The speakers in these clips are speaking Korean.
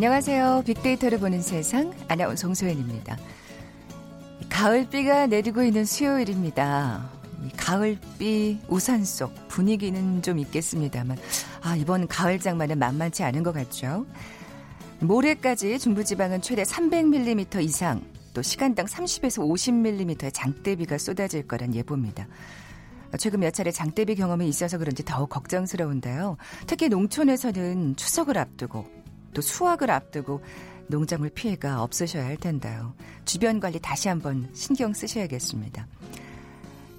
안녕하세요. 빅데이터를 보는 세상 아나운서 송소연입니다. 가을비가 내리고 있는 수요일입니다. 가을비 우산 속 분위기는 좀 있겠습니다만 아 이번 가을 장마는 만만치 않은 것 같죠. 모레까지 중부지방은 최대 300mm 이상 또 시간당 30에서 50mm의 장대비가 쏟아질 거란 예보입니다. 최근 몇 차례 장대비 경험이 있어서 그런지 더욱 걱정스러운데요. 특히 농촌에서는 추석을 앞두고 또 수확을 앞두고 농작물 피해가 없으셔야 할 텐데요. 주변 관리 다시 한번 신경 쓰셔야겠습니다.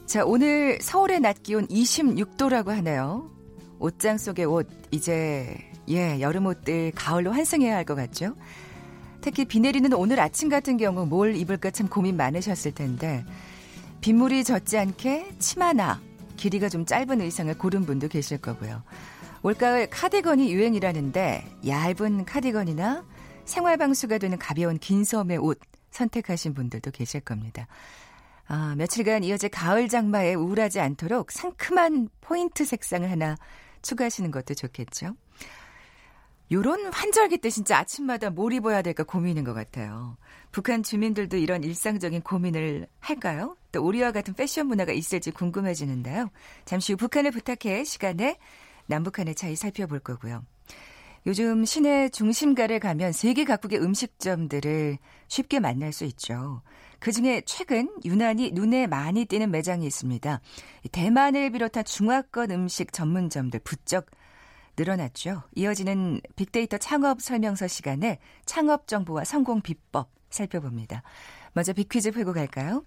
자, 오늘 서울의 낮 기온 26도라고 하네요. 옷장 속의 옷, 이제, 예, 여름 옷들 가을로 환승해야 할 것 같죠? 특히 비 내리는 오늘 아침 같은 경우 뭘 입을까 참 고민 많으셨을 텐데, 빗물이 젖지 않게 치마나 길이가 좀 짧은 의상을 고른 분도 계실 거고요. 올가을 카디건이 유행이라는데 얇은 카디건이나 생활방수가 되는 가벼운 긴 소음의 옷 선택하신 분들도 계실 겁니다. 아, 며칠간 이어질 가을 장마에 우울하지 않도록 상큼한 포인트 색상을 하나 추가하시는 것도 좋겠죠. 요런 환절기 때 진짜 아침마다 뭘 입어야 될까 고민인 것 같아요. 북한 주민들도 이런 일상적인 고민을 할까요? 또 우리와 같은 패션 문화가 있을지 궁금해지는데요. 잠시 후 북한을 부탁해 시간에 남북한의 차이 살펴볼 거고요. 요즘 시내 중심가를 가면 세계 각국의 음식점들을 쉽게 만날 수 있죠. 그 중에 최근 유난히 눈에 많이 띄는 매장이 있습니다. 대만을 비롯한 중화권 음식 전문점들 부쩍 늘어났죠. 이어지는 빅데이터 창업 설명서 시간에 창업 정보와 성공 비법 살펴봅니다. 먼저 빅퀴즈 풀고 갈까요?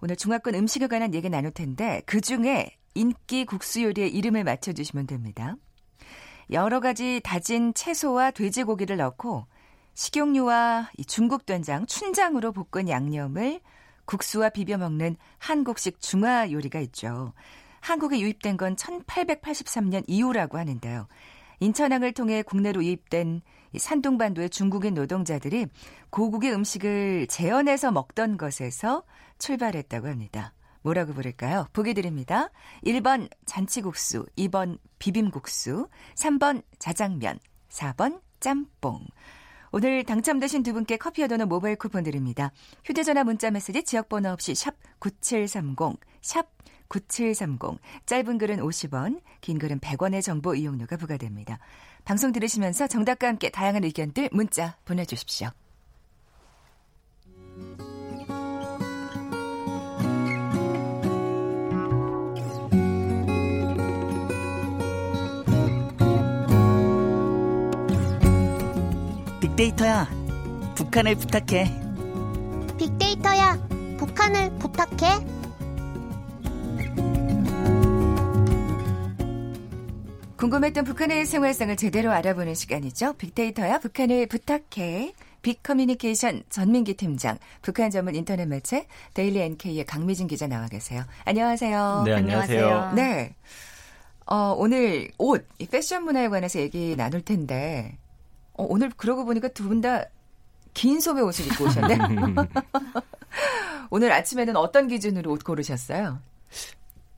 오늘 중화권 음식에 관한 얘기 나눌 텐데 그 중에 인기 국수 요리의 이름을 맞춰주시면 됩니다. 여러 가지 다진 채소와 돼지고기를 넣고 식용유와 중국 된장, 춘장으로 볶은 양념을 국수와 비벼 먹는 한국식 중화 요리가 있죠. 한국에 유입된 건 1883년 이후라고 하는데요. 인천항을 통해 국내로 유입된 산둥반도의 중국인 노동자들이 고국의 음식을 재현해서 먹던 것에서 출발했다고 합니다. 뭐라고 부를까요? 보기 드립니다. 1번 잔치국수, 2번 비빔국수, 3번 자장면, 4번 짬뽕. 오늘 당첨되신 두 분께 커피와 도넛 모바일 쿠폰 드립니다. 휴대전화 문자 메시지 지역번호 없이 샵 9730, 샵 9730. 짧은 글은 50원, 긴 글은 100원의 정보 이용료가 부과됩니다. 방송 들으시면서 정답과 함께 다양한 의견들 문자 보내주십시오. 빅데이터야, 북한을 부탁해. 빅데이터야, 북한을 부탁해. 궁금했던 북한의 생활상을 제대로 알아보는 시간이죠. 빅데이터야, 북한을 부탁해. 빅커뮤니케이션 전민기 팀장, 북한 전문 인터넷 매체 데일리 NK의 강미진 기자 나와 계세요. 안녕하세요. 네, 안녕하세요. 네. 어, 오늘 옷, 이 패션 문화에 관해서 얘기 나눌 텐데, 어, 오늘 그러고 보니까 두 분 다 긴 소매 옷을 입고 오셨네. 오늘 아침에는 어떤 기준으로 옷 고르셨어요?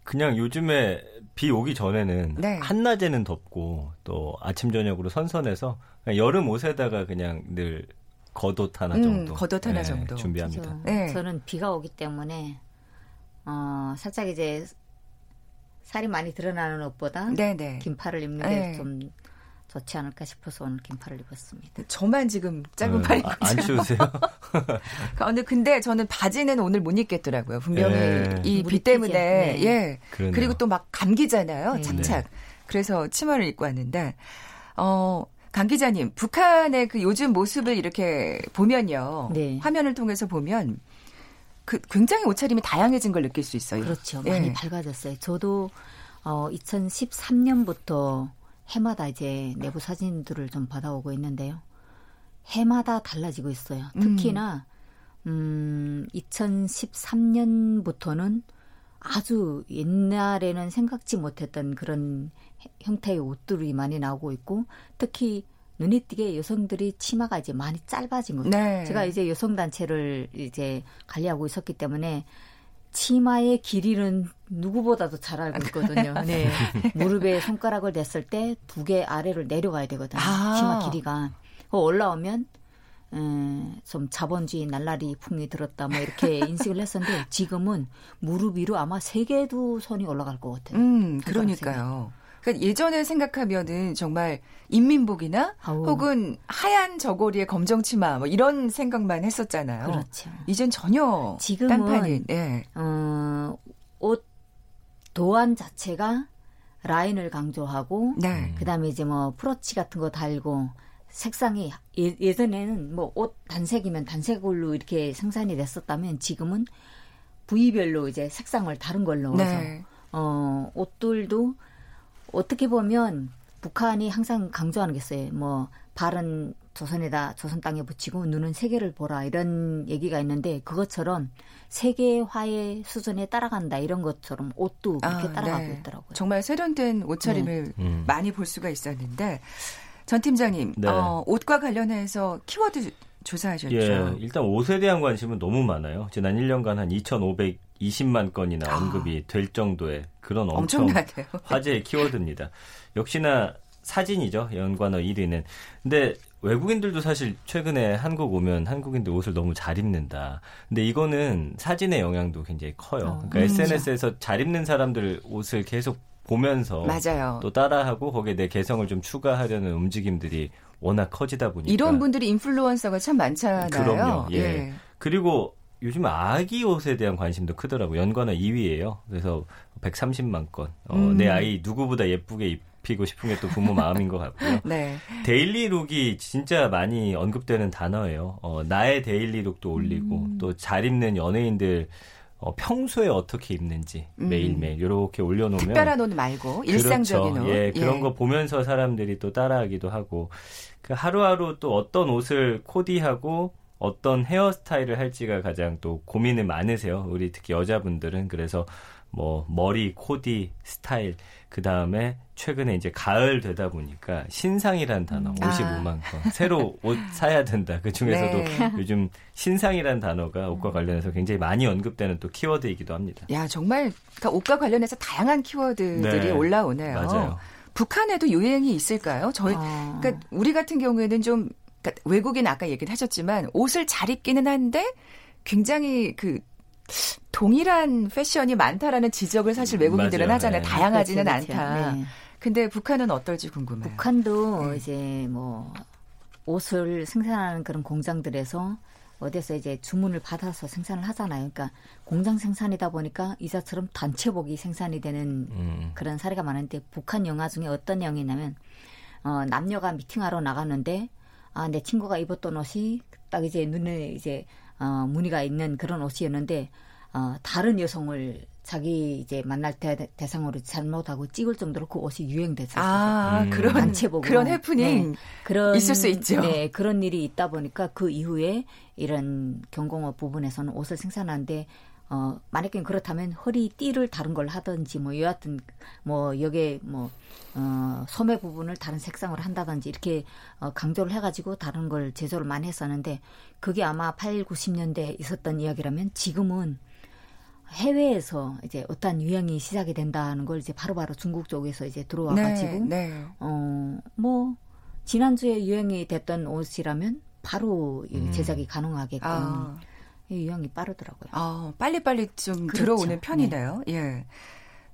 그냥 요즘에 비 오기 전에는 네. 한낮에는 덥고 또 아침 저녁으로 선선해서 여름 옷에다가 그냥 늘 겉옷 하나 음, 정도, 겉옷 하나 네, 정도. 준비합니다. 네. 저는 비가 오기 때문에 어, 살짝 이제 살이 많이 드러나는 옷보다 네네. 긴팔을 입는 게 네. 좀 좋지 않을까 싶어서 오늘 긴팔을 입었습니다. 저만 지금 짧은 음, 팔 아, 입고 안 추우세요? 근데 근데 저는 바지는 오늘 못 입겠더라고요. 분명히 네. 이비 물이 때문에. 네. 예. 그러네요. 그리고 또 막 감기잖아요. 네. 착착. 그래서 치마를 입고 왔는데 어. 강 기자님, 북한의 그 요즘 모습을 이렇게 보면요. 네. 화면을 통해서 보면 그 굉장히 옷차림이 다양해진 걸 느낄 수 있어요. 그렇죠. 예. 많이 밝아졌어요. 저도 어, 2013년부터 해마다 이제 내부 사진들을 좀 받아오고 있는데요. 해마다 달라지고 있어요. 특히나 음, 2013년부터는 아주 옛날에는 생각지 못했던 그런 해- 형태의 옷들이 많이 나오고 있고 특히 눈에 띄게 여성들이 치마가 이제 많이 짧아진 거죠. 네. 제가 이제 여성 단체를 이제 관리하고 있었기 때문에 치마의 길이는 누구보다도 잘 알고 있거든요. 네. 무릎에 손가락을 댔을 때 두 개 아래를 내려가야 되거든요. 아. 치마 길이가. 그 올라오면 음, 좀 자본주의 날라리 풍이 들었다 뭐 이렇게 인식을 했었는데 지금은 무릎 위로 아마 세 개도 손이 올라갈 것 같아요. 음, 그러니까요. 그러니까 예전에 생각하면은 정말 인민복이나 아우. 혹은 하얀 저고리에 검정 치마 뭐 이런 생각만 했었잖아요. 그렇죠. 이젠 전혀 지금은 딴판인 예. 어, 옷 도안 자체가 라인을 강조하고 네. 그다음에 이제 뭐 프로치 같은 거 달고 색상이 예, 예전에는 뭐 옷 단색이면 단색으로 이렇게 생산이 됐었다면 지금은 부위별로 이제 색상을 다른 걸 넣어서 네. 어 옷들도 어떻게 보면 북한이 항상 강조하는 게 있어요. 뭐 발은 조선에다 조선 땅에 붙이고 눈은 세계를 보라 이런 얘기가 있는데 그것처럼 세계화의 수준에 따라간다 이런 것처럼 옷도 그렇게 아, 따라가고 네. 있더라고요. 정말 세련된 옷차림을 음. 많이 볼 수가 있었는데 전 팀장님 네. 어, 옷과 관련해서 키워드 조사하셨죠. 예, 일단 옷에 대한 관심은 너무 많아요. 지난 1년간 한 2,520만 건이나 아. 언급이 될 정도의 그런 엄청 엄청나네요. 화제의 키워드입니다. 역시나 사진이죠. 연관어 1위는. 근데 외국인들도 사실 최근에 한국 오면 한국인들 옷을 너무 잘 입는다. 근데 이거는 사진의 영향도 굉장히 커요. 어, 그러니까 SNS에서 잘 입는 사람들 옷을 계속 보면서 맞아요. 또 따라하고 거기에 내 개성을 좀 추가하려는 움직임들이 워낙 커지다 보니까 이런 분들이 인플루언서가 참 많잖아요. 그럼요. 예. 그리고 요즘 아기 옷에 대한 관심도 크더라고요. 연관어 2위예요. 그래서 130만 건. 어, 음. 내 아이 누구보다 예쁘게 입히고 싶은 게 또 부모 마음인 것 같고요. 네. 데일리룩이 진짜 많이 언급되는 단어예요. 어, 나의 데일리룩도 올리고 음. 또잘 입는 연예인들 어, 평소에 어떻게 입는지 음. 매일매일 이렇게 올려놓으면 특별한 옷 말고 일상적인 그렇죠. 옷. 예, 그런 거 보면서 사람들이 또 따라하기도 하고 그 하루하루 또 어떤 옷을 코디하고 어떤 헤어스타일을 할지가 가장 또 고민이 많으세요. 우리 특히 여자분들은 그래서 뭐 머리, 코디, 스타일 그 다음에 최근에 이제 가을 되다 보니까 신상이란 단어 아. 55만 건 새로 옷 사야 된다. 그 중에서도 네. 요즘 신상이란 단어가 옷과 관련해서 굉장히 많이 언급되는 또 키워드이기도 합니다. 야 정말 그러니까 옷과 관련해서 다양한 키워드들이 네. 올라오네요. 맞아요. 북한에도 유행이 있을까요? 저희 어. 그러니까 우리 같은 경우에는 좀 그러니까 외국인 아까 얘기를 하셨지만 옷을 잘 입기는 한데 굉장히 그 동일한 패션이 많다라는 지적을 사실 외국인들은 맞아요. 하잖아요. 네. 다양하지는 그렇죠, 그렇죠. 않다. 네. 근데 북한은 어떨지 궁금해요. 북한도 네. 이제 뭐 옷을 생산하는 그런 공장들에서 어디서 이제 주문을 받아서 생산을 하잖아요. 그러니까 공장 생산이다 보니까 이자처럼 단체복이 생산이 되는 음. 그런 사례가 많은데 북한 영화 중에 어떤 영화냐면 어, 남녀가 미팅하러 나가는데 아, 내 친구가 입었던 옷이 딱 이제 눈에 이제 어, 무늬가 있는 그런 옷이었는데 어, 다른 여성을 자기 이제 만날 때 대상으로 잘못하고 찍을 정도로 그 옷이 유행됐었어요. 아 음. 그런. 그런 해프닝 네. 그런 있을 수 있죠. 네, 그런 일이 있다 보니까 그 이후에 이런 경공업 부분에서는 옷을 생산하는데 어 만약에 그렇다면 허리 띠를 다른 걸 하든지 뭐 여하튼 뭐 여기에 뭐 어 소매 부분을 다른 색상으로 한다든지 이렇게 어 강조를 해가지고 다른 걸 제조를 많이 했었는데 그게 아마 8, 90년대 있었던 이야기라면 지금은 해외에서 이제 어떤 유행이 시작이 된다는 걸 이제 바로 바로 중국 쪽에서 이제 들어와가지고 네, 네. 어, 뭐, 지난주에 유행이 됐던 옷이라면 바로 이 음. 제작이 가능하게끔 아, 이 유행이 빠르더라고요. 아, 빨리빨리 좀 그렇죠. 들어오는 편이네요. 예.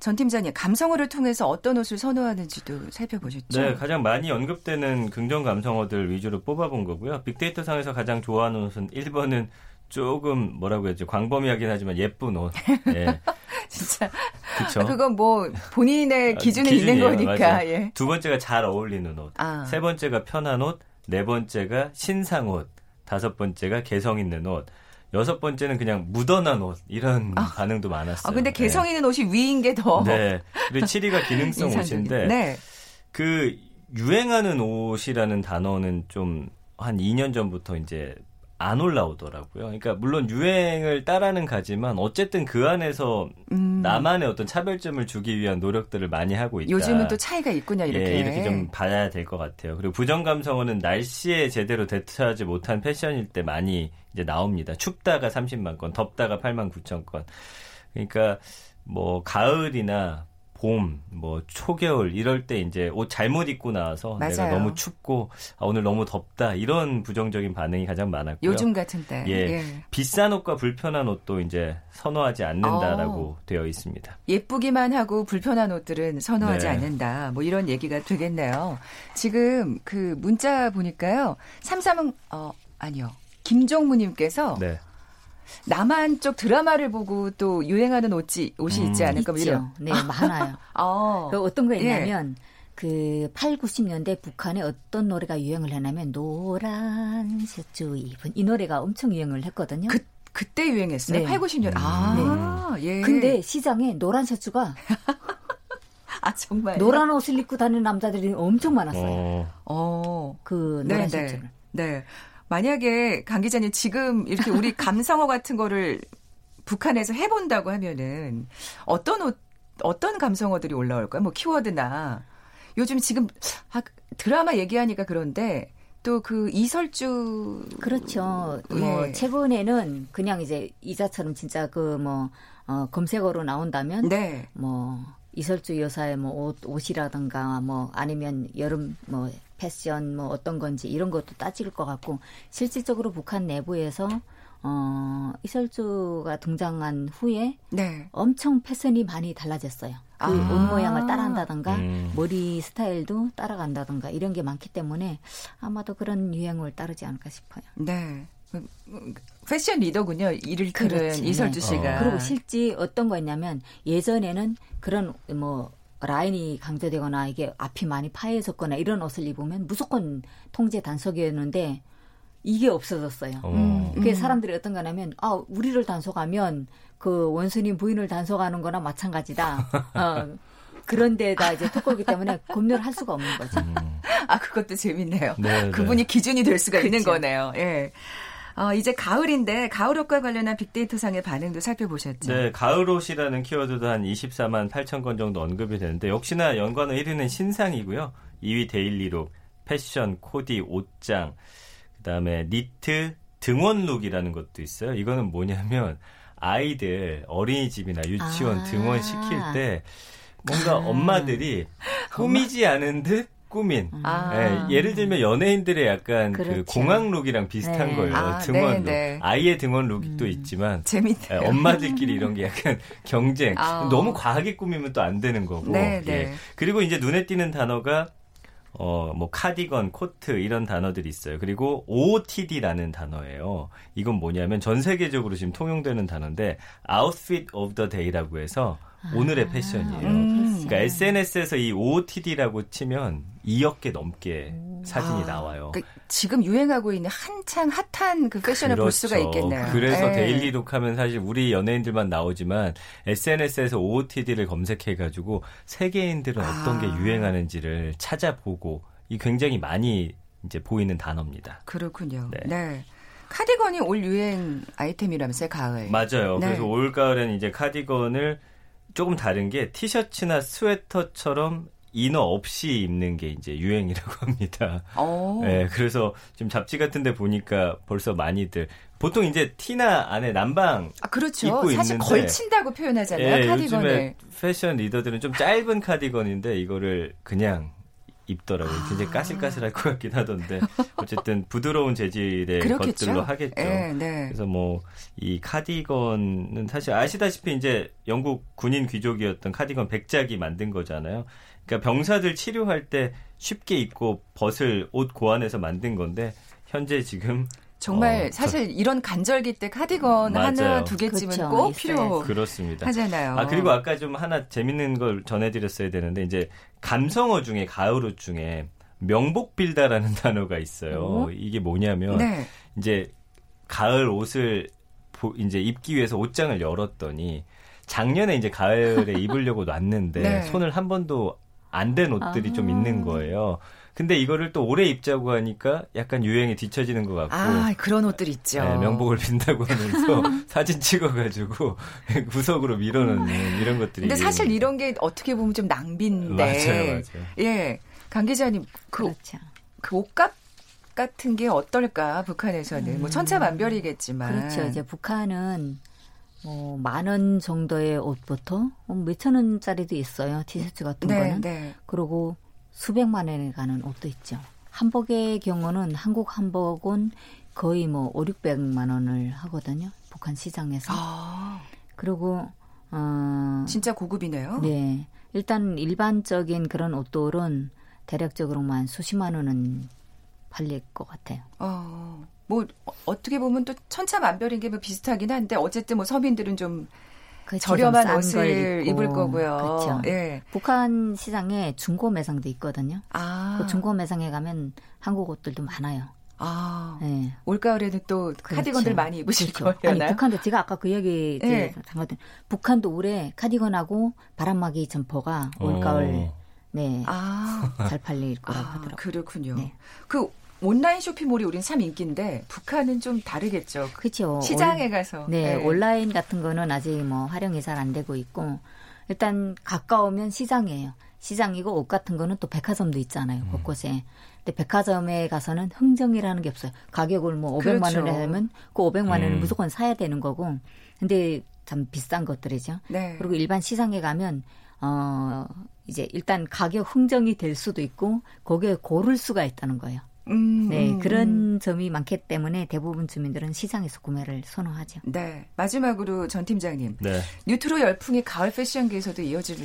전 팀장님, 감성어를 통해서 어떤 옷을 선호하는지도 살펴보셨죠? 네, 가장 많이 언급되는 긍정 감성어들 위주로 뽑아본 거고요. 빅데이터 상에서 가장 좋아하는 옷은 1번은 조금 뭐라고 해야죠. 광범위하긴 하지만 예쁜 옷. 예. 진짜. 그쵸. 그건 뭐 본인의 아, 기준이 있는. 거니까. 예. 두 번째가 잘 어울리는 옷. 아. 세 번째가 편한 옷. 네 번째가 신상 옷. 다섯 번째가 개성 있는 옷. 여섯 번째는 그냥 무던한 옷. 이런 반응도 많았어요. 아, 근데 개성 있는 옷이 위인 게 더. 네. 네. 그리고 7위가 기능성. 옷인데 네. 그 유행하는 옷이라는 단어는 좀 한 2년 전부터 이제 안 올라오더라고요. 그러니까 물론 유행을 따라는 가지만 어쨌든 그 안에서 음, 나만의 어떤 차별점을 주기 위한 노력들을 많이 하고 있다. 요즘은 또 차이가 있군요, 이렇게. 예, 이렇게 좀 봐야 될 것 같아요. 그리고 부정 감성어는 날씨에 제대로 대처하지 못한 패션일 때 많이 이제 나옵니다. 춥다가 30만 건, 덥다가 8만 9천 건. 그러니까 뭐 가을이나 봄, 뭐 초겨울 이럴 때 이제 옷 잘못 입고 나와서 맞아요. 내가 너무 춥고 아, 오늘 너무 덥다 이런 부정적인 반응이 가장 많았고요. 요즘 같은 때. 예, 비싼 옷과 불편한 옷도 이제 선호하지 않는다라고 어. 되어 있습니다. 예쁘기만 하고 불편한 옷들은 선호하지 네. 않는다. 뭐 이런 얘기가 되겠네요. 지금 그 문자 보니까요. 삼삼은 어 아니요. 김종무님께서 네. 남한 쪽 드라마를 보고 또 유행하는 옷이 옷이 있지 음. 않을까 뭐 있죠. 이런. 네, 많아요. 어. 그 어떤 거 예. 있냐면 그 8, 90년대 북한에 어떤 노래가 유행을 했냐면 노란 셔츠 입은 이 노래가 엄청 유행을 했거든요. 그 그때 유행했어요. 네. 8, 90년. 아, 예. 근데 시장에 노란 셔츠가 아 정말 노란 옷을 입고 다니는 남자들이 엄청 많았어요. 어, 어. 그 네, 노란 네. 셔츠를. 네. 만약에 강 기자님 지금 이렇게 우리 감성어 같은 거를 북한에서 해본다고 하면은 어떤 옷, 어떤 감성어들이 올라올까요? 뭐 키워드나 요즘 지금 아, 드라마 얘기하니까 그런데 또 그 이설주 그렇죠. 뭐 예. 최근에는 그냥 이제 이자처럼 진짜 그 뭐 어, 검색어로 나온다면 네. 뭐 이설주 여사의 뭐 옷, 옷이라든가 뭐 아니면 여름 뭐 패션 뭐 어떤 건지 이런 것도 따질 것 같고 실질적으로 북한 내부에서 어 이설주가 등장한 후에 네. 엄청 패션이 많이 달라졌어요. 그 아. 옷 모양을 따라한다든가 음. 머리 스타일도 따라간다든가 이런 게 많기 때문에 아마도 그런 유행을 따르지 않을까 싶어요. 네. 패션 리더군요. 이를테면 그렇지. 이설주 네. 씨가. 그리고 실제 어떤 거였냐면 예전에는 그런 뭐 라인이 강조되거나 이게 앞이 많이 파여졌거나 이런 옷을 입으면 무조건 통제 단속이었는데 이게 없어졌어요. 어. 그게 사람들이 어떤 거냐면 아 우리를 단속하면 그 원수님 부인을 단속하는 거나 마찬가지다. 어, 그런데다 이제 특고기 때문에 검열을 할 수가 없는 거죠. 아, 그것도 재밌네요. 네, 그분이 네. 기준이 될 수가 있는 그렇죠. 거네요. 예. 어, 이제 가을인데 가을 옷과 관련한 빅데이터상의 반응도 살펴보셨죠. 네, 가을 옷이라는 키워드도 한 24만 8천 건 정도 언급이 되는데 역시나 연관어 1위는 신상이고요. 2위 데일리룩, 패션, 코디, 옷장, 그다음에 니트, 등원룩이라는 것도 있어요. 이거는 뭐냐면 아이들 어린이집이나 유치원 아. 등원 시킬 때 뭔가 아. 엄마들이 꾸미지 않은 듯 꾸민. 아. 예, 예를 들면 연예인들의 약간 그 그렇죠. 공항룩이랑 비슷한 네. 거예요. 아, 등원룩. 네, 네. 아이의 등원룩도 있지만 재밌네요. 예, 엄마들끼리 이런 게 약간 경쟁. 아. 너무 과하게 꾸미면 또 안 되는 거고. 네, 네. 예. 그리고 이제 눈에 띄는 단어가 어, 뭐, 카디건, 코트, 이런 단어들이 있어요. 그리고 OOTD라는 단어예요. 이건 뭐냐면 전 세계적으로 지금 통용되는 단어인데, Outfit of the Day라고 해서 오늘의 패션이에요. 음. 그러니까 SNS에서 이 OOTD라고 치면 2억 개 넘게 사진이 아, 나와요. 그 지금 유행하고 있는 한창 핫한 그 패션을 볼 수가 있겠네요. 그래서 예. 데일리룩 하면 사실 우리 연예인들만 나오지만 SNS에서 OOTD를 검색해가지고 세계인들은 어떤 게 아. 유행하는지를 찾아보고 이 굉장히 많이 이제 보이는 단어입니다. 그렇군요. 네. 네. 카디건이 올 유행 아이템이라면서요, 가을. 맞아요. 네. 그래서 올 가을엔 이제 카디건을 조금 다른 게 티셔츠나 스웨터처럼 이너 없이 입는 게 이제 유행이라고 합니다. 어. 네, 그래서 지금 잡지 같은데 보니까 벌써 많이들 보통 이제 티나 안에 남방 아, 그렇죠. 입고 사실 있는데 걸친다고 표현하잖아요, 예, 카디건을. 요즘에 패션 리더들은 좀 짧은 카디건인데 이거를 그냥 입더라고요. 아. 굉장히 까실까실할 것 같긴 하던데 어쨌든 부드러운 재질의 그렇겠죠. 것들로 하겠죠. 예, 네. 그래서 뭐 이 카디건은 사실 아시다시피 이제 영국 군인 귀족이었던 카디건 백작이 만든 거잖아요. 그러니까 병사들 치료할 때 쉽게 입고 벗을 옷 고안해서 만든 건데 현재 지금 정말 어, 사실 이런 간절기 때 카디건 맞아요. 하나 두 개쯤은 그렇죠. 꼭. 필요 그렇습니다. 하잖아요. 아 그리고 아까 좀 하나 재밌는 걸 전해드렸어야 되는데 이제 감성어 중에 가을옷 중에 명복 빌다라는 단어가 있어요. 어? 이게 뭐냐면 네. 이제 가을 옷을 보- 이제 입기 위해서 옷장을 열었더니 작년에 이제 가을에 입으려고 놨는데 네. 손을 한 번도 안댄 옷들이 좀 아. 있는 거예요. 근데 이거를 또 오래 입자고 하니까 약간 유행에 뒤처지는 것 같고 아, 그런 옷들 있죠. 네, 명복을 빈다고 하면서 사진 찍어가지고 구석으로 밀어넣는 이런 것들이. 근데 사실 이런 게 어떻게 보면 좀 낭비인데. 맞아요, 맞아요. 예. 강 기자님, 그, 그렇죠. 그 옷값 같은 게 어떨까, 북한에서는. 뭐 천차만별이겠지만. 그렇죠. 이제 북한은 뭐, 만 원 정도의 옷부터 뭐 몇천 원짜리도 있어요. 티셔츠 같은 네, 거는. 네. 그리고 수백만 원에 가는 옷도 있죠. 한복의 경우는 한국 한복은 거의 뭐 5, 600만 원을 하거든요. 북한 시장에서. 아, 그리고 어 진짜 고급이네요. 네. 일단 일반적인 그런 옷들은 대략적으로만 수십만 원은 팔릴 것 같아요. 어, 뭐 어, 어떻게 보면 또 천차만별인 게 뭐 비슷하긴 한데 어쨌든 뭐 서민들은 좀 그렇죠. 저렴한 싼 옷을. 입을 거고요. 그렇죠. 예. 북한 시장에 중고 매상도 있거든요. 아, 그 중고 매상에 가면 한국 옷들도 많아요. 아, 네. 올가을에는 또 그렇죠. 카디건들 많이 입으실 그렇죠. 거예요. 아니 북한도 제가 아까 그 얘기 네. 잠깐 북한도 올해 카디건하고 바람막이 점퍼가 올가을 어. 네. 아, 잘 팔릴 거라고 아, 하더라고요. 그렇군요. 네. 그 온라인 쇼핑몰이 우린 참 인기인데 북한은 좀 다르겠죠. 그 그렇죠. 시장에 가서. 네, 네. 온라인 같은 거는 아직 뭐 활용이 잘 안 되고 있고 일단 가까우면 시장이에요. 시장이고 옷 같은 거는 또 백화점도 있잖아요. 음. 곳곳에. 근데 백화점에 가서는 흥정이라는 게 없어요. 가격을 뭐 500만 그렇죠. 원에 하면 그 500만 원은 음. 무조건 사야 되는 거고. 근데 참 비싼 것들이죠. 네. 그리고 일반 시장에 가면 어 이제 일단 가격 흥정이 될 수도 있고 거기에 고를 수가 있다는 거예요. 음, 네, 음, 그런 점이 많기 때문에 대부분 주민들은 시장에서 구매를 선호하죠. 네. 마지막으로 전 팀장님. 네. 뉴트로 열풍이 가을 패션계에서도 이어질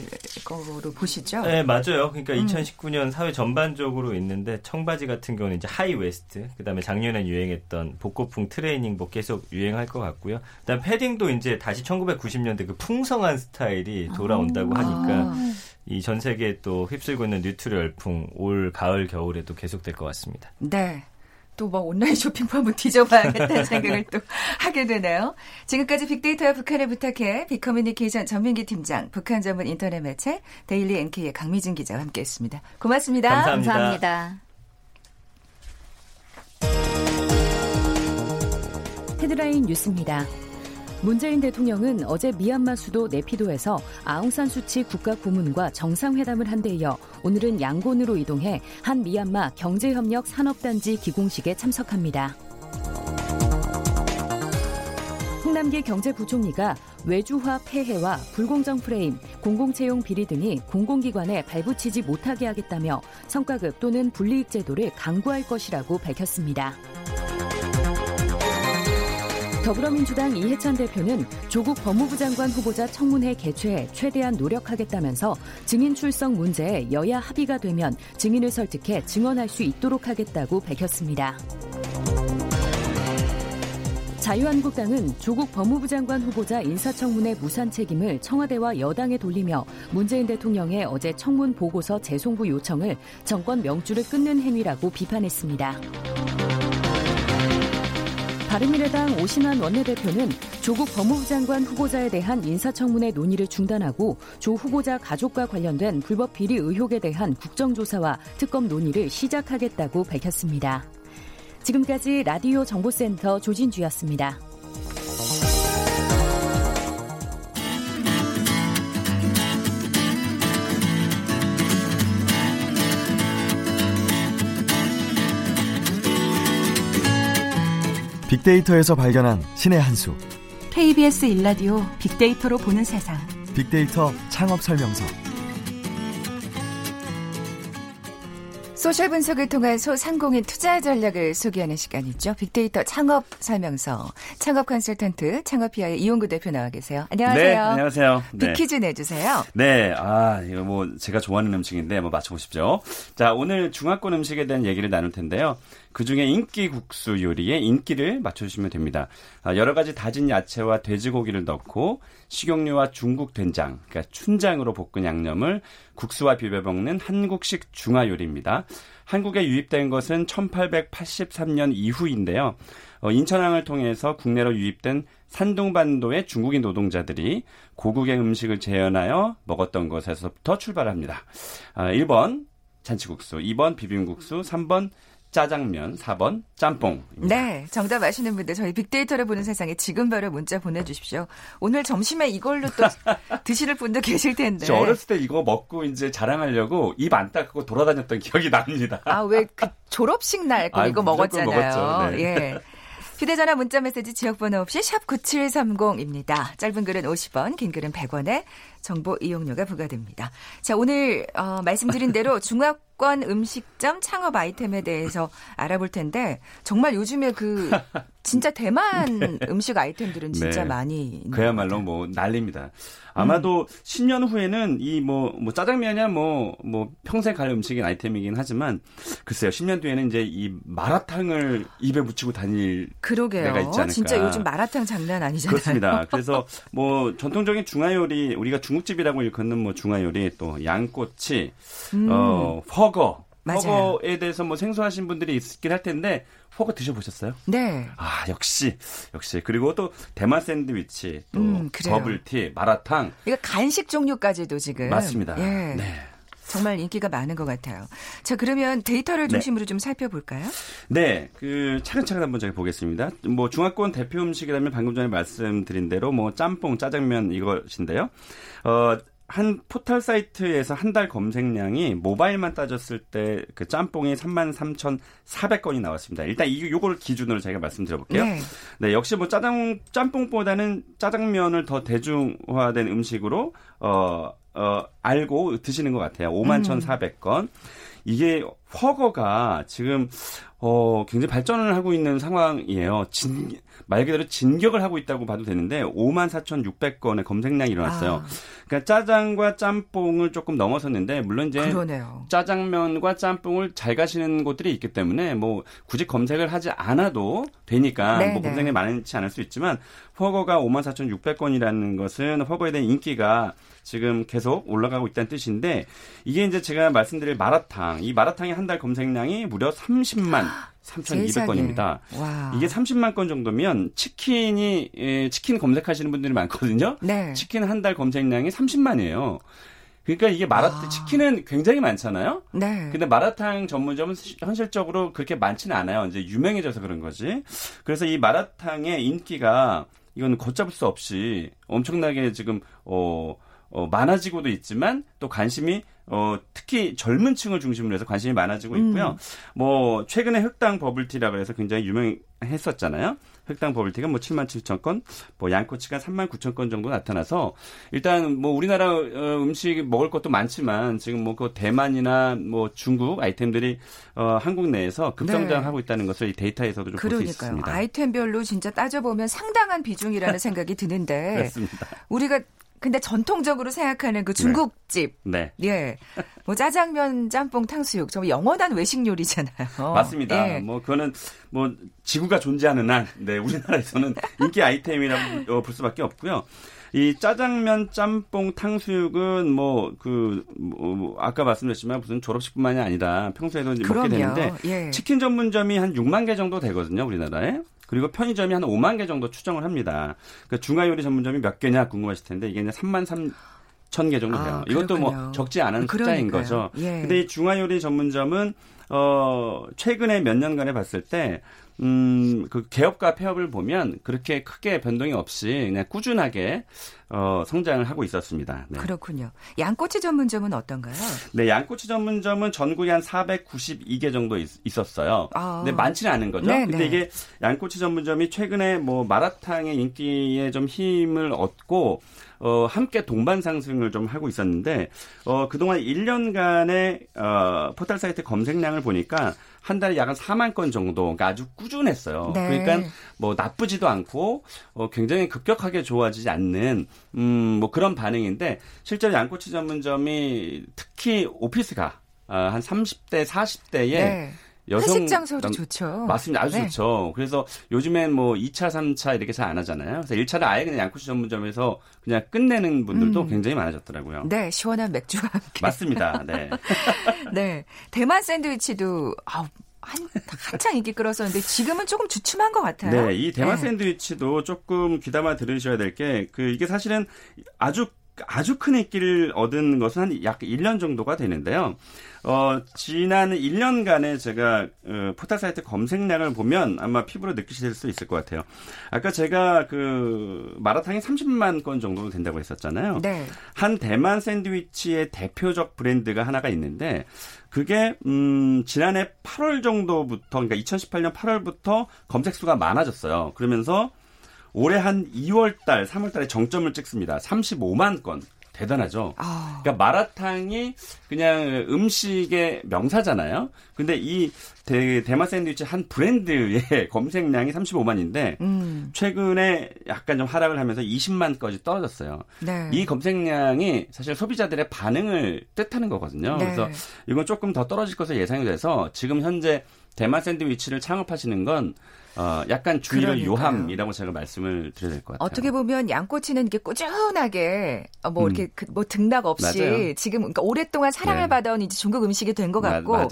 거로 보시죠? 네, 맞아요. 그러니까 음. 2019년 사회 전반적으로 있는데 청바지 같은 경우는 이제 high waist, 그다음에 작년에 유행했던 복고풍 트레이닝복 계속 유행할 것 같고요. 그다음 패딩도 이제 다시 1990년대 그 풍성한 스타일이 돌아온다고 하니까 아. 이 전 세계에 또 휩쓸고 있는 뉴트로 열풍 올 가을 겨울에도 계속될 것 같습니다. 네. 또뭐 온라인 쇼핑몰 한번 뒤져봐야겠다는 생각을 또 하게 되네요. 지금까지 빅데이터와 북한을 부탁해 빅커뮤니케이션 전민기 팀장, 북한 전문 인터넷 매체 데일리 NK의 강미진 기자와 함께했습니다. 고맙습니다. 감사합니다. 감사합니다. 헤드라인 뉴스입니다. 문재인 대통령은 어제 미얀마 수도 네피도에서 아웅산 수치 국가 고문과 정상회담을 한 데 이어 오늘은 양곤으로 이동해 한 미얀마 경제협력 산업단지 기공식에 참석합니다. 홍남기 경제부총리가 외주화 폐해와 불공정 프레임, 공공채용 비리 등이 공공기관에 발붙이지 못하게 하겠다며 성과급 또는 불이익 제도를 강구할 것이라고 밝혔습니다. 더불어민주당 이해찬 대표는 조국 법무부 장관 후보자 청문회 개최에 최대한 노력하겠다면서 증인 출석 문제에 여야 합의가 되면 증인을 설득해 증언할 수 있도록 하겠다고 밝혔습니다. 자유한국당은 조국 법무부 장관 후보자 인사청문회 무산 책임을 청와대와 여당에 돌리며 문재인 대통령의 어제 청문 보고서 재송부 요청을 정권 명주를 끊는 행위라고 비판했습니다. 바른미래당 오신환 원내대표는 조국 법무부 장관 후보자에 대한 인사청문회 논의를 중단하고 조 후보자 가족과 관련된 불법 비리 의혹에 대한 국정조사와 특검 논의를 시작하겠다고 밝혔습니다. 지금까지 라디오 정보센터 조진주였습니다. 빅데이터에서 발견한 신의 한 수. KBS 일라디오 빅데이터로 보는 세상. 빅데이터 창업 설명서. 소셜 분석을 통한 소상공인 투자 전략을 소개하는 시간이죠. 빅데이터 창업 설명서. 창업 컨설턴트 창업피아의 이용구 대표 나와 계세요. 안녕하세요. 네, 안녕하세요. 네. 빅퀴즈 내주세요. 네, 아, 이거 뭐 제가 좋아하는 음식인데 한번 맞춰보십시오. 자, 오늘 중화권 음식에 대한 얘기를 나눌 텐데요. 그 중에 인기 국수 요리의 인기를 맞춰주시면 됩니다. 아, 여러 가지 다진 야채와 돼지고기를 넣고 식용유와 중국 된장, 그러니까 춘장으로 볶은 양념을 국수와 비벼 먹는 한국식 중화 요리입니다. 한국에 유입된 것은 1883년 이후인데요. 어, 인천항을 통해서 국내로 유입된 산둥반도의 중국인 노동자들이 고국의 음식을 재현하여 먹었던 것에서부터 출발합니다. 아, 1번 잔치국수, 2번 비빔국수, 3번 짜장면, 4번 짬뽕. 네, 정답 아시는 분들 저희 빅데이터를 보는 세상에 지금 바로 문자 보내주십시오. 오늘 점심에 이걸로 또 드시는 분도 계실 텐데. 저 어렸을 때 이거 먹고 이제 자랑하려고 입 안 닦고 돌아다녔던 기억이 납니다. 아, 왜 그 졸업식 날꼭 아, 이거 먹었잖아요. 네. 예. 휴대전화 문자메시지 지역번호 없이 샵 9730입니다. 짧은 글은 50원, 긴 글은 100원에 정보 이용료가 부과됩니다. 자, 오늘 어, 말씀드린 대로 중화권 음식점 창업 아이템에 대해서 알아볼 텐데 정말 요즘에 그 진짜 대만 네. 음식 아이템들은 진짜 네. 많이 그야말로 뭐 난립니다. 아마도 음. 10년 후에는 이뭐 뭐 짜장면이야 뭐뭐 뭐 평생 갈 음식인 아이템이긴 하지만 글쎄요 10년 뒤에는 이제 이 마라탕을 입에 붙이고 다닐 그러게요. 때가 있지 않을까. 진짜 요즘 마라탕 장난 아니잖아요. 그렇습니다. 그래서 뭐 전통적인 중화 요리 우리가 중국집이라고 일컫는 뭐 중화 요리 또 양꼬치 음. 어 허거 맞아요. 허거에 대해서 뭐 생소하신 분들이 있긴 할 텐데 허거 드셔보셨어요? 네. 아 역시 역시 그리고 또 대만 샌드위치 또 음, 버블티 마라탕 이거 간식 종류까지도 지금 맞습니다. 예. 네. 정말 인기가 많은 것 같아요. 자, 그러면 데이터를 네. 중심으로 네. 좀 살펴볼까요? 네, 그 차근차근 한번 제가 보겠습니다. 뭐 중화권 대표 음식이라면 방금 전에 말씀드린 대로 뭐 짬뽕, 짜장면 이것인데요. 어, 한 포털 사이트에서 한 달 검색량이 모바일만 따졌을 때 그 짬뽕이 33,400건이 나왔습니다. 일단 이 요걸 기준으로 제가 말씀드려 볼게요. 네. 네. 역시 뭐 짜장 짬뽕보다는 짜장면을 더 대중화된 음식으로 어, 어 알고 드시는 것 같아요. 51,400건. 음. 이게 허거가 지금 어 굉장히 발전을 하고 있는 상황이에요. 진, 말 그대로 진격을 하고 있다고 봐도 되는데 54,600건의 검색량이 일어났어요. 아. 그러니까 짜장과 짬뽕을 조금 넘어섰는데 물론 이제 그러네요. 짜장면과 짬뽕을 잘 가시는 곳들이 있기 때문에 뭐 굳이 검색을 하지 않아도 되니까 네네. 뭐 네. 검색량이 많지 않을 수 있지만 허거가 54,600건이라는 것은 허거에 대한 인기가 지금 계속 올라가고 있다는 뜻인데 이게 이제 제가 말씀드릴 마라탕 이 마라탕의 한 달 검색량이 무려 30만 3,200건입니다. 이게 30만 건 정도면 치킨이 예, 치킨 검색하시는 분들이 많거든요. 네. 치킨 한 달 검색량이 30만이에요. 그러니까 이게 마라탕 아. 치킨은 굉장히 많잖아요. 네. 근데 마라탕 전문점은 현실적으로 그렇게 많지는 않아요. 이제 유명해져서 그런 거지. 그래서 이 마라탕의 인기가 이건 걷잡을 수 없이 엄청나게 지금 어, 어 많아지고도 있지만 또 관심이 어, 특히 젊은 층을 중심으로 해서 관심이 많아지고 있고요. 음. 뭐, 최근에 흑당 버블티라고 해서 굉장히 유명했었잖아요. 흑당 버블티가 뭐 7만 7천 건, 뭐 양꼬치가 3만 9천 건 정도 나타나서 일단 뭐 우리나라 어, 음식 먹을 것도 많지만 지금 뭐 그 대만이나 뭐 중국 아이템들이 어, 한국 내에서 급성장하고 네. 있다는 것을 이 데이터에서도 좀 볼 수 있습니다. 아이템별로 진짜 따져보면 상당한 비중이라는 생각이 드는데 그렇습니다. 우리가 근데 전통적으로 생각하는 그 중국집. 네. 네. 예. 뭐 짜장면, 짬뽕, 탕수육. 정말 영원한 외식 요리잖아요. 맞습니다. 예. 뭐 그거는 뭐 지구가 존재하는 한, 네, 우리나라에서는 인기 아이템이라고 어, 볼 수밖에 없고요. 이 짜장면, 짬뽕, 탕수육은 뭐, 그, 뭐, 뭐 아까 말씀드렸지만 무슨 졸업식뿐만이 아니라 평소에도 그럼요. 먹게 되는데 예. 치킨 전문점이 한 6만 개 정도 되거든요, 우리나라에. 그리고 편의점이 한 5만 개 정도 추정을 합니다. 그 중화 요리 전문점이 몇 개냐 궁금하실 텐데 이게 이제 3만 3 천개 정도 돼요. 아, 이것도 뭐 적지 않은 숫자인 거죠. 예. 근데 이 중화요리 전문점은 어 최근에 몇 년간에 봤을 때 음, 그 개업과 폐업을 보면 그렇게 크게 변동이 없이 그냥 꾸준하게 어, 성장을 하고 있었습니다. 네. 그렇군요. 양꼬치 전문점은 어떤가요? 네, 양꼬치 전문점은 전국에 한 492개 정도 있, 었어요 아. 근데 많지는 않은 거죠. 네, 근데 네. 이게 양꼬치 전문점이 최근에 뭐 마라탕의 인기에 좀 힘을 얻고 어, 함께 동반 상승을 좀 하고 있었는데, 어, 그동안 1년간의, 어, 포털 사이트 검색량을 보니까 한 달에 약 한 4만 건 정도, 그러니까 아주 꾸준했어요. 네. 그러니까 뭐 나쁘지도 않고, 어, 굉장히 급격하게 좋아지지 않는, 음, 뭐 그런 반응인데, 실제로 양꼬치 전문점이 특히 오피스가, 어, 한 30대, 40대에 네. 여성 회식 장소도 좋죠. 맞습니다. 아주 네. 좋죠. 그래서 요즘엔 뭐 2차, 3차 이렇게 잘 안 하잖아요. 그래서 1차를 아예 그냥 양꼬치 전문점에서 그냥 끝내는 분들도 음. 굉장히 많아졌더라고요. 네, 시원한 맥주와 함께. 맞습니다. 네. 네. 대만 샌드위치도 아우 한, 한창 인기 끌었었는데 지금은 조금 주춤한 것 같아요. 네, 이 대만 네. 샌드위치도 조금 귀담아 들으셔야 될 게 그 이게 사실은 아주 아주 큰 인기를 얻은 것은 한 약 1년 정도가 되는데요. 어, 지난 1년간의 제가 어, 포털 사이트 검색량을 보면 아마 피부로 느끼실 수 있을 것 같아요. 아까 제가 그 마라탕이 30만 건 정도 된다고 했었잖아요. 네. 한 대만 샌드위치의 대표적 브랜드가 하나가 있는데 그게 음 지난해 8월 정도부터 그러니까 2018년 8월부터 검색 수가 많아졌어요. 그러면서 올해 한 2월 달, 3월 달에 정점을 찍습니다. 35만 건. 대단하죠. 아. 그러니까 마라탕이 그냥 음식의 명사잖아요. 근데 이 대, 대마 샌드위치 한 브랜드의 검색량이 35만인데 음. 최근에 약간 좀 하락을 하면서 20만까지 떨어졌어요. 네. 이 검색량이 사실 소비자들의 반응을 뜻하는 거거든요. 네. 그래서 이건 조금 더 떨어질 것으로 예상이 돼서 지금 현재 대만 샌드위치를 창업하시는 건 어, 약간 주의를 그러니까요. 요함이라고 제가 말씀을 드려야 될 것 같아요. 어떻게 보면 양꼬치는 이렇게 꾸준하게 어, 뭐 음. 이렇게 그, 뭐 등락 없이 맞아요. 지금 그러니까 오랫동안 사랑을 네. 받아온 이제 중국 음식이 된 것 같고 마-.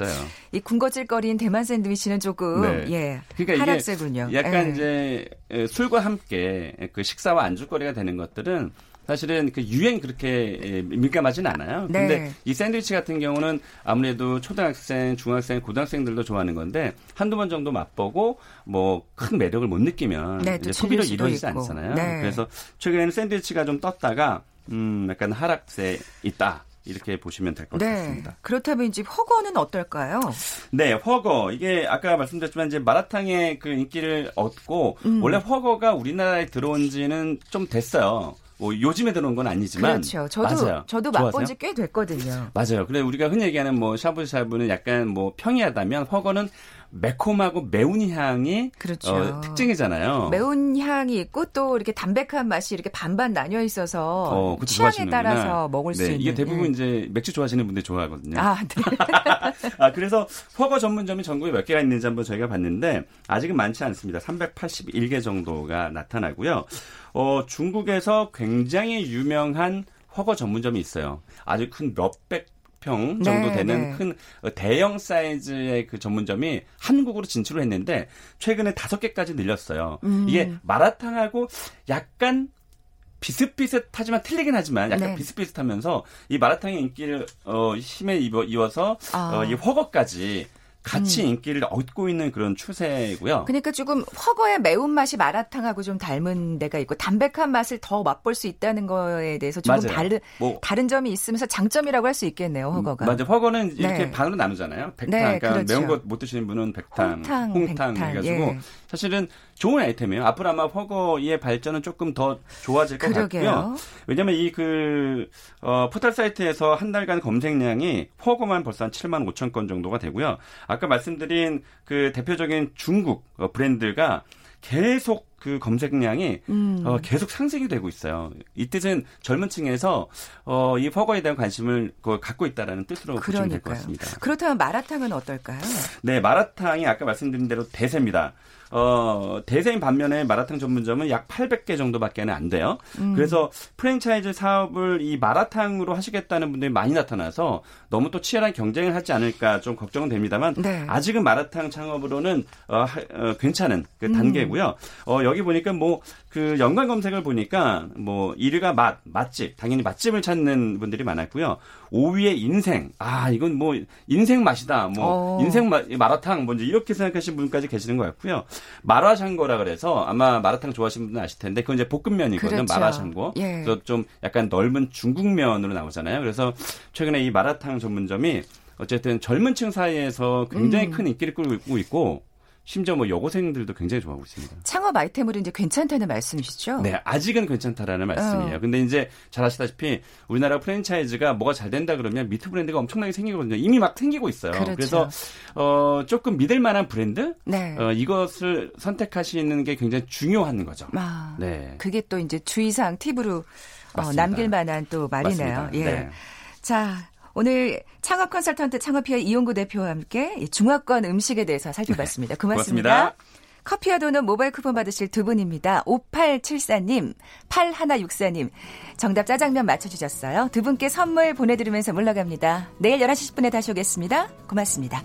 이 군것질거리인 대만 샌드위치는 조금 네. 예 그러니까 하락세군요. 약간 예. 이제 에, 술과 함께 그 식사와 안주거리가 되는 것들은 사실은 그 유행 그렇게 에, 민감하진 않아요. 네. 근데 이 샌드위치 같은 경우는 아무래도 초등학생, 중학생, 고등학생들도 좋아하는 건데 한두 번 정도 맛보고 뭐 큰 매력을 못 느끼면 네, 또 이제 소비로 이루어지지 있고. 않잖아요. 네. 그래서 최근에는 샌드위치가 좀 떴다가 음 약간 하락세 있다. 이렇게 보시면 될것 네. 같습니다. 그렇다면 이제 허거는 어떨까요? 네, 허거. 이게 아까 말씀드렸지만 이제 마라탕의 그 인기를 얻고 음. 원래 허거가 우리나라에 들어온 지는 좀 됐어요. 뭐 요즘에 들어온 건 아니지만 그렇죠. 저도 맞아요. 저도? 맛본 지 꽤 됐거든요. 맞아요. 그래 우리가 흔히 얘기하는 뭐 샤브샤브는 약간 뭐 평이하다면 허거는 매콤하고 매운 향이 그렇죠. 어, 특징이잖아요. 매운 향이 있고 또 이렇게 담백한 맛이 이렇게 반반 나뉘어 있어서 어, 그것도 취향에 좋아하시는구나. 따라서 먹을 네, 수 있는 이게 대부분 예. 이제 맥주 좋아하시는 분들이 좋아하거든요. 아, 네. 아, 그래서 허거 전문점이 전국에 몇 개가 있는지 한번 저희가 봤는데 아직은 많지 않습니다. 381개 정도가 나타나고요. 어, 중국에서 굉장히 유명한 허거 전문점이 있어요. 아주 큰 몇백 평 정도 네, 되는 네. 큰 대형 사이즈의 그 전문점이 한국으로 진출을 했는데 최근에 다섯 개까지 늘렸어요. 음. 이게 마라탕하고 약간 비슷비슷하지만 틀리긴 하지만 약간 네. 비슷비슷하면서 이 마라탕의 인기를 어, 힘에 입어, 이어서 아. 어, 이 허거까지 같이 음. 인기를 얻고 있는 그런 추세고요. 그러니까 조금 허거의 매운맛이 마라탕하고 좀 닮은 데가 있고 담백한 맛을 더 맛볼 수 있다는 거에 대해서 조금 맞아요. 다른 뭐 다른 점이 있으면서 장점이라고 할 수 있겠네요, 허거가. 맞아. 허거는 이렇게 네. 반으로 나누잖아요. 백탕. 네, 그러니까 그렇죠. 매운 거못 드시는 분은 백탕, 홍탕, 홍탕, 백탕, 해가지고 예. 사실은 좋은 아이템이에요. 앞으로 아마 허거의 발전은 조금 더 좋아질 것 그러게요. 같고요. 왜냐하면 이그 어, 포털 사이트에서 한 달간 검색량이 허거만 벌써 한 7만 5천 건 정도가 되고요. 아까 말씀드린 그 대표적인 중국 어, 브랜드가 계속 그 검색량이 음. 어, 계속 상승이 되고 있어요. 이 뜻은 젊은 층에서 어, 이 허거에 대한 관심을 그, 갖고 있다라는 뜻으로 보시면 될 것. 같습니다. 그렇다면 마라탕은 어떨까요? 네, 마라탕이 아까 말씀드린 대로 대세입니다. 어, 대세인 반면에 마라탕 전문점은 약 800개 정도밖에 안 돼요. 음. 그래서 프랜차이즈 사업을 이 마라탕으로 하시겠다는 분들이 많이 나타나서 너무 또 치열한 경쟁을 하지 않을까 좀 걱정은 됩니다만 네. 아직은 마라탕 창업으로는 어, 하- 어, 괜찮은 그 음. 단계고요. 어, 여기 보니까 뭐그 연관 검색을 보니까 뭐 1위가 맛, 맛집, 당연히 맛집을 찾는 분들이 많았고요. 5위에 인생. 아, 이건 뭐 인생 맛이다. 뭐 어. 인생 마, 마라탕 먼저 이렇게 생각하시는 분까지 계시는 것 같고요. 마라샹궈라 그래서 아마 마라탕 좋아하시는 분은 아실 텐데 그건 이제 볶음면이거든요. 그렇죠. 마라샹궈. 예. 그래서 좀 약간 넓은 중국면으로 나오잖아요. 그래서 최근에 이 마라탕 전문점이 어쨌든 젊은 층 사이에서 굉장히 음. 큰 인기를 끌고 있고 심지어 뭐 여고생들도 굉장히 좋아하고 있습니다. 창업 아이템으로 이제 괜찮다는 말씀이시죠? 네, 아직은 괜찮다라는 말씀이에요. 어. 근데 이제 잘 아시다시피 우리나라 프랜차이즈가 뭐가 잘 된다 그러면 me too 브랜드가 엄청나게 생기거든요. 이미 막 생기고 있어요. 그렇죠. 래서 어, 조금 믿을 만한 브랜드 네. 어, 이것을 선택하시는 게 굉장히 중요한 거죠. 아, 네. 그게 또 이제 주의사항 팁으로 어. 남길 만한 또 말이네요. 맞습니다. 예. 네. 자, 오늘 창업 컨설턴트 창업피아 이용구 대표와 함께 이 중화권 음식에 대해서 살펴봤습니다. 고맙습니다. 고맙습니다. 커피와 도넛 모바일 쿠폰 받으실 두 분입니다. 5874님, 8164님. 정답 짜장면 맞춰주셨어요. 두 분께 선물 보내드리면서 물러갑니다. 내일 11시 10분에 다시 오겠습니다. 고맙습니다.